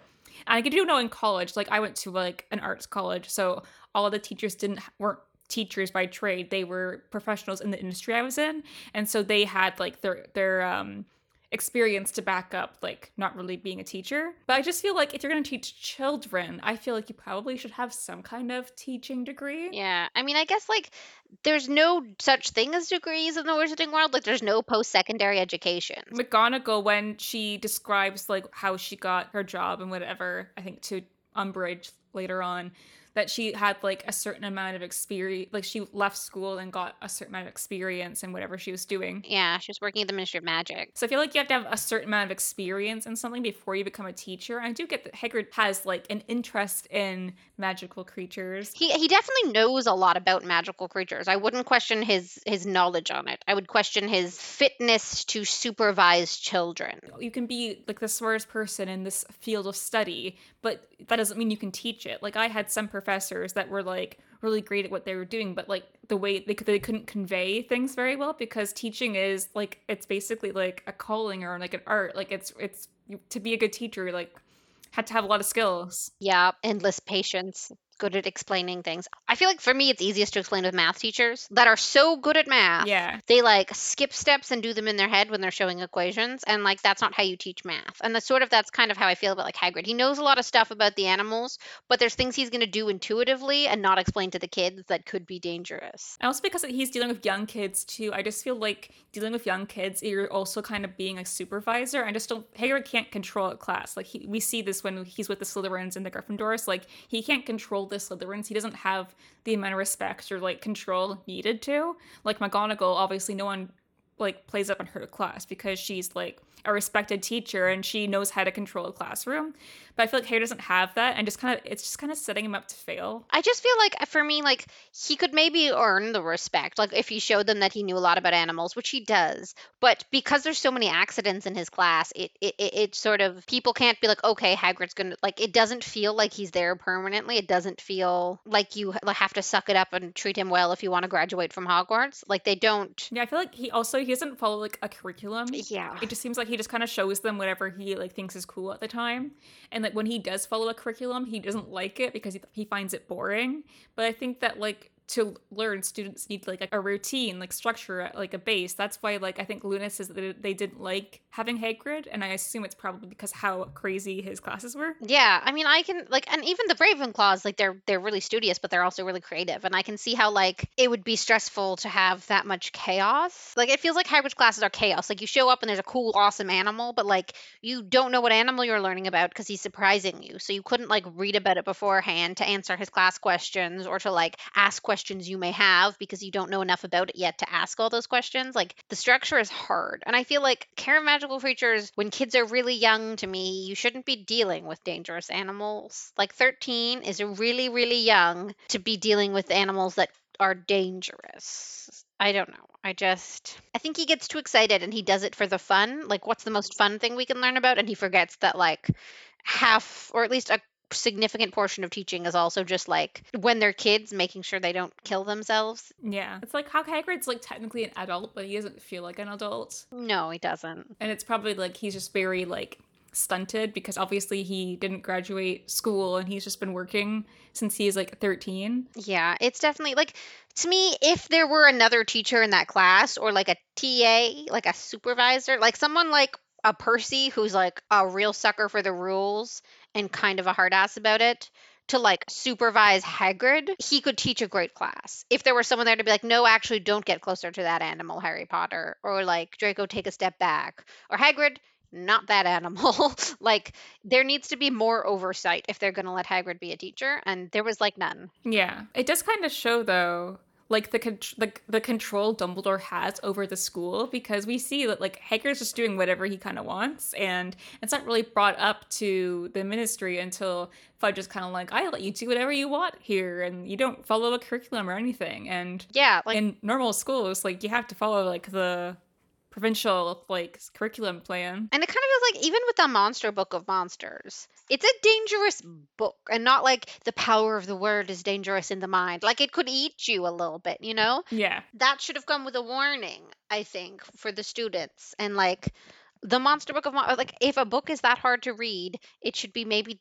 And I do know in college, like, I went to like an arts college, so all the teachers didn't weren't teachers by trade; they were professionals in the industry I was in, and so they had like their their um experience to back up like not really being a teacher. But I just feel like if you're going to teach children, I feel like you probably should have some kind of teaching degree. Yeah. I mean, I guess like there's no such thing as degrees in the wizarding world. Like there's no post-secondary education. McGonagall when she describes like how she got her job and whatever, I think to Umbridge later on, that she had like a certain amount of experience like she left school and got a certain amount of experience in whatever she was doing Yeah, she was working at the Ministry of Magic. so i feel like you have to have a certain amount of experience in something before you become a teacher and i do get that hagrid has like an interest in magical creatures He he definitely knows a lot about magical creatures. I wouldn't question his his knowledge on it. I would question his fitness to supervise children. you can be like the smartest person in this field of study but that doesn't mean you can teach it like i had some professors that were like really great at what they were doing but like the way they, they couldn't convey things very well because teaching is like it's basically like a calling or like an art. Like it's it's to be a good teacher like had to have a lot of skills. Yeah, endless patience, good at explaining things. I feel like for me it's easiest to explain with math teachers that are so good at math. yeah They like skip steps and do them in their head when they're showing equations and like that's not how you teach math. And that's sort of that's kind of how I feel about like Hagrid. He knows a lot of stuff about the animals, but there's things he's going to do intuitively and not explain to the kids that could be dangerous. And also because he's dealing with young kids too, I just feel like dealing with young kids, you're also kind of being a supervisor. I just don't. Hagrid can't control a class. Like he, we see this when he's with the Slytherins and the Gryffindors. Like he can't control the Slytherins. He doesn't have the amount of respect or like control needed to. Like McGonagall, obviously, no one like plays up on her class because she's like a respected teacher and she knows how to control a classroom. But I feel like Harry doesn't have that, and just kind of it's just kind of setting him up to fail. I just feel like for me, like he could maybe earn the respect, like if he showed them that he knew a lot about animals, which he does. But because there's so many accidents in his class, it it, it, it sort of people can't be like, okay, Hagrid's gonna like. It doesn't feel like he's there permanently. It doesn't feel like you have to suck it up and treat him well if you want to graduate from Hogwarts. Like they don't. Yeah, I feel like he also he doesn't follow like a curriculum. Yeah. It just seems like he just kind of shows them whatever he like thinks is cool at the time, and like when he does follow a curriculum, he doesn't like it because he, he finds it boring. But I think that like to learn, students need like a, routine, like structure, uh, like a base. That's why like I think Luna says that they- they didn't like having Hagrid, and I assume it's probably because how crazy his classes were. Yeah, I mean, I can like, and even the Ravenclaws, like they're they're really studious, but they're also really creative, and I can see how like it would be stressful to have that much chaos. Like it feels like Hagrid's classes are chaos. Like you show up and there's a cool, awesome animal, but like you don't know what animal you're learning about because he's surprising you, so you couldn't like read about it beforehand to answer his class questions or to like ask questions you may have because you don't know enough about it yet to ask all those questions. Like the structure is hard, and I feel like care of magical creatures when kids are really young. To me, you shouldn't be dealing with dangerous animals. Like 13 is really, really young to be dealing with animals that are dangerous. I don't know. I just I think he gets too excited and he does it for the fun. Like what's the most fun thing we can learn about and he forgets that like half or at least a significant portion of teaching is also just like when they're kids making sure they don't kill themselves. Yeah, it's like how Hagrid's like technically an adult, but he doesn't feel like an adult. No, he doesn't. and it's probably like he's just very like stunted because obviously he didn't graduate school and he's just been working since he's like 13 Yeah, it's definitely like to me, if there were another teacher in that class or like a TA, like a supervisor, like someone like a Percy who's like a real sucker for the rules and kind of a hard ass about it to like supervise Hagrid, he could teach a great class. If there were someone there to be like, no, actually don't get closer to that animal, Harry Potter, or like Draco take a step back, or Hagrid, not that animal. like there needs to be more oversight if they're going to let Hagrid be a teacher, and there was like none. yeah it does kind of show though like the, con- the the control Dumbledore has over the school because we see that like Hagrid's just doing whatever he kind of wants and it's not really brought up to the ministry until Fudge is kind of like I let you do whatever you want here and you don't follow a curriculum or anything and Yeah, like in normal schools like you have to follow like the provincial like curriculum plan. And it kind of feels like even with the Monster Book of Monsters, it's a dangerous book and not like the power of the word is dangerous in the mind. Like it could eat you a little bit, you know? yeah That should have come with a warning, I think, for the students. And like the Monster Book of Mon- like if a book is that hard to read, it should be maybe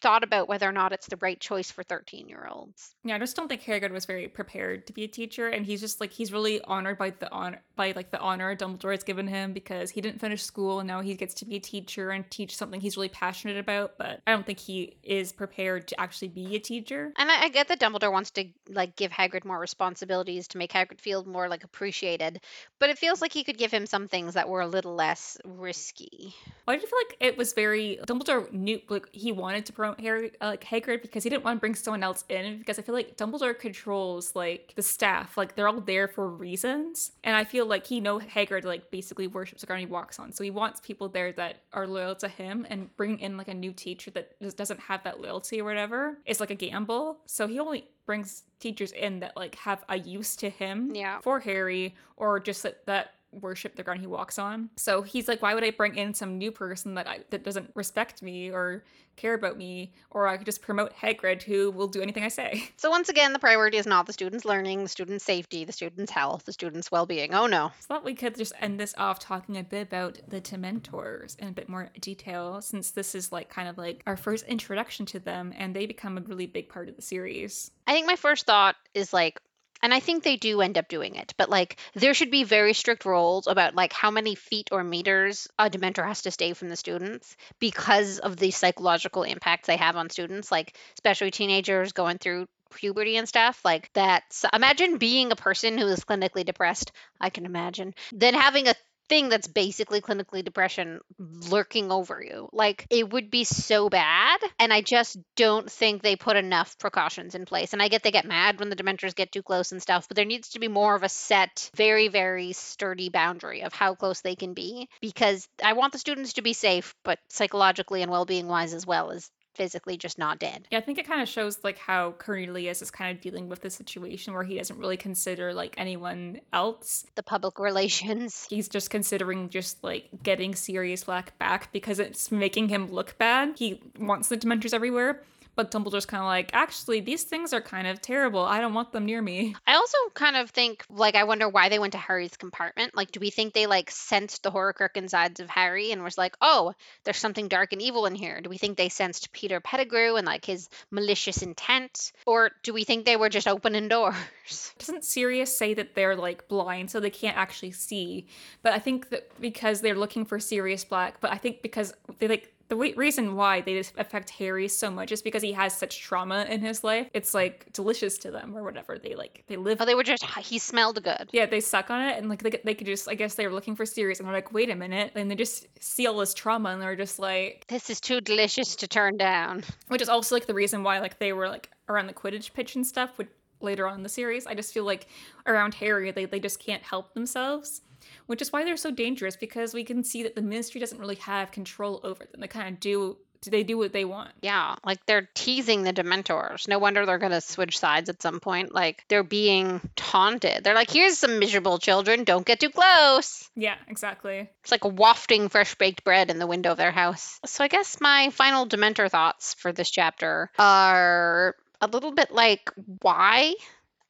thought about whether or not it's the right choice for 13 year olds. Yeah, I just don't think Hagrid was very prepared to be a teacher, and he's just like he's really honored by the honor by like the honor Dumbledore has given him because he didn't finish school and now he gets to be a teacher and teach something he's really passionate about. But I don't think he is prepared to actually be a teacher. And I, I get that Dumbledore wants to like give Hagrid more responsibilities to make Hagrid feel more like appreciated, but it feels like he could give him some things that were a little less risky. Why did you feel like it was very Dumbledore knew like he wanted to promote Harry uh, like Hagrid because he didn't want to bring someone else in because I feel like Dumbledore controls like the staff like they're all there for reasons. And I feel like he know Hagrid like basically worships the ground he walks on. So he wants people there that are loyal to him and bring in like a new teacher that just doesn't have that loyalty or whatever. It's like a gamble. So he only brings teachers in that like have a use to him Yeah. for Harry or just that, that worship the ground he walks on. So he's like, why would I bring in some new person that I, that doesn't respect me or care about me, or I could just promote Hagrid, who will do anything I say. So once again, the priority is not the student's learning, the student's safety, the student's health, the student's well-being. Oh no. So thought we could just end this off talking a bit about the Dementors in a bit more detail, since this is like kind of like our first introduction to them, and they become a really big part of the series. I think my first thought is like and I think they do end up doing it, but like there should be very strict rules about like how many feet or meters a dementor has to stay from the students because of the psychological impacts they have on students, like especially teenagers going through puberty and stuff like that. Imagine being a person who is clinically depressed. I can imagine. Then having a thing that's basically clinically depression lurking over you. Like it would be so bad. And I just don't think they put enough precautions in place. And I get they get mad when the dementors get too close and stuff, but there needs to be more of a set, very, very sturdy boundary of how close they can be because I want the students to be safe, but psychologically and well being wise as well as physically just not dead. Yeah, I think it kind of shows like how Cornelius is kind of dealing with the situation where he doesn't really consider like anyone else. The public relations. He's just considering just like getting Sirius Black back because it's making him look bad. He wants the Dementors everywhere. But Dumbledore's kind of like, actually, these things are kind of terrible. I don't want them near me. I also kind of think, like, I wonder why they went to Harry's compartment. Like, do we think they, like, sensed the Horcrux insides of Harry and was like, oh, there's something dark and evil in here? Do we think they sensed Peter Pettigrew and, like, his malicious intent? Or do we think they were just opening doors? Doesn't Sirius say that they're like blind so they can't actually see? But I think that because they're looking for Sirius Black, but I think because they like the w- reason why they just affect Harry so much is because he has such trauma in his life. It's like delicious to them or whatever. They like they live. Oh, they were just, he smelled good. yeah, they suck on it and like they, they could just I guess they were looking for Sirius and they're like, wait a minute, and they just see all this trauma and they're just like, This is too delicious to turn down. which is also like the reason why like they were like around the Quidditch pitch and stuff would later on in the series. I just feel like around Harry they, they just can't help themselves. Which is why they're so dangerous because we can see that the ministry doesn't really have control over them. They kind of do they do what they want. Yeah, like they're teasing the Dementors. No wonder they're going to switch sides at some point. Like they're being taunted. They're like, here's some miserable children. Don't get too close. Yeah, exactly. It's like wafting fresh baked bread in the window of their house. So I guess my final Dementor thoughts for this chapter are a little bit like, why?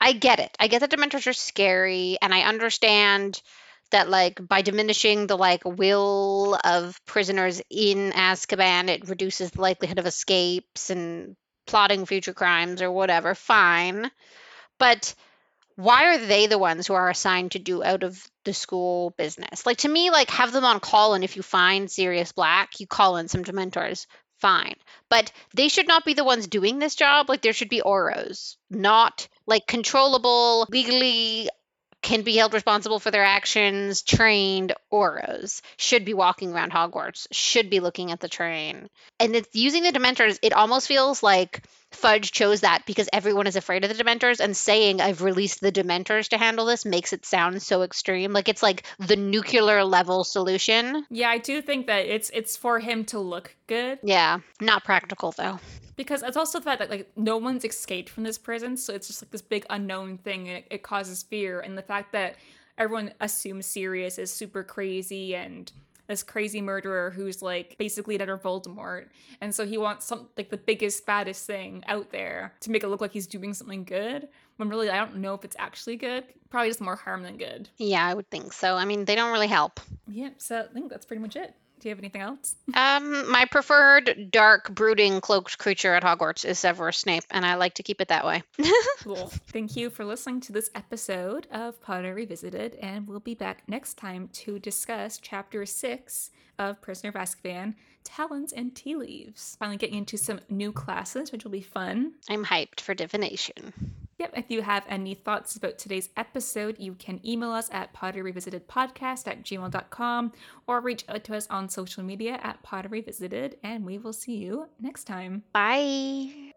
I get it. I get that Dementors are scary, and I understand that like by diminishing the like will of prisoners in Azkaban, it reduces the likelihood of escapes and plotting future crimes or whatever. Fine, but why are they the ones who are assigned to do out of the school business? Like to me, like have them on call, and if you find Sirius Black, you call in some Dementors. Fine, but they should not be the ones doing this job. Like there should be Aurors, not like controllable, legally can be held responsible for their actions, trained Aurors, should be walking around Hogwarts, should be looking at the train. And it's using the Dementors, it almost feels like Fudge chose that because everyone is afraid of the Dementors, and saying I've released the Dementors to handle this makes it sound so extreme. Like it's like the nuclear level solution. Yeah, I do think that it's it's for him to look good Yeah, not practical though. because it's also the fact that like no one's escaped from this prison, so it's just like this big unknown thing, it, it causes fear. And the fact that everyone assumes Sirius is super crazy and this crazy murderer who's like basically another Voldemort, and so he wants some like the biggest baddest thing out there to make it look like he's doing something good. When really I don't know if it's actually good. Probably just more harm than good. Yeah, I would think so. I mean, they don't really help. Yeah, so I think that's pretty much it. Do you have anything else? Um, my preferred dark, brooding, cloaked creature at Hogwarts is Severus Snape, and I like to keep it that way. cool. Thank you for listening to this episode of Potter Revisited, and we'll be back next time to discuss Chapter 6 of Prisoner of Azkaban, Talons and Tea Leaves. Finally getting into some new classes, which will be fun. I'm hyped for divination. Yep. If you have any thoughts about today's episode, you can email us at potterrevisitedpodcast at gmail.com or reach out to us on social media at potterrevisited, and we will see you next time. Bye.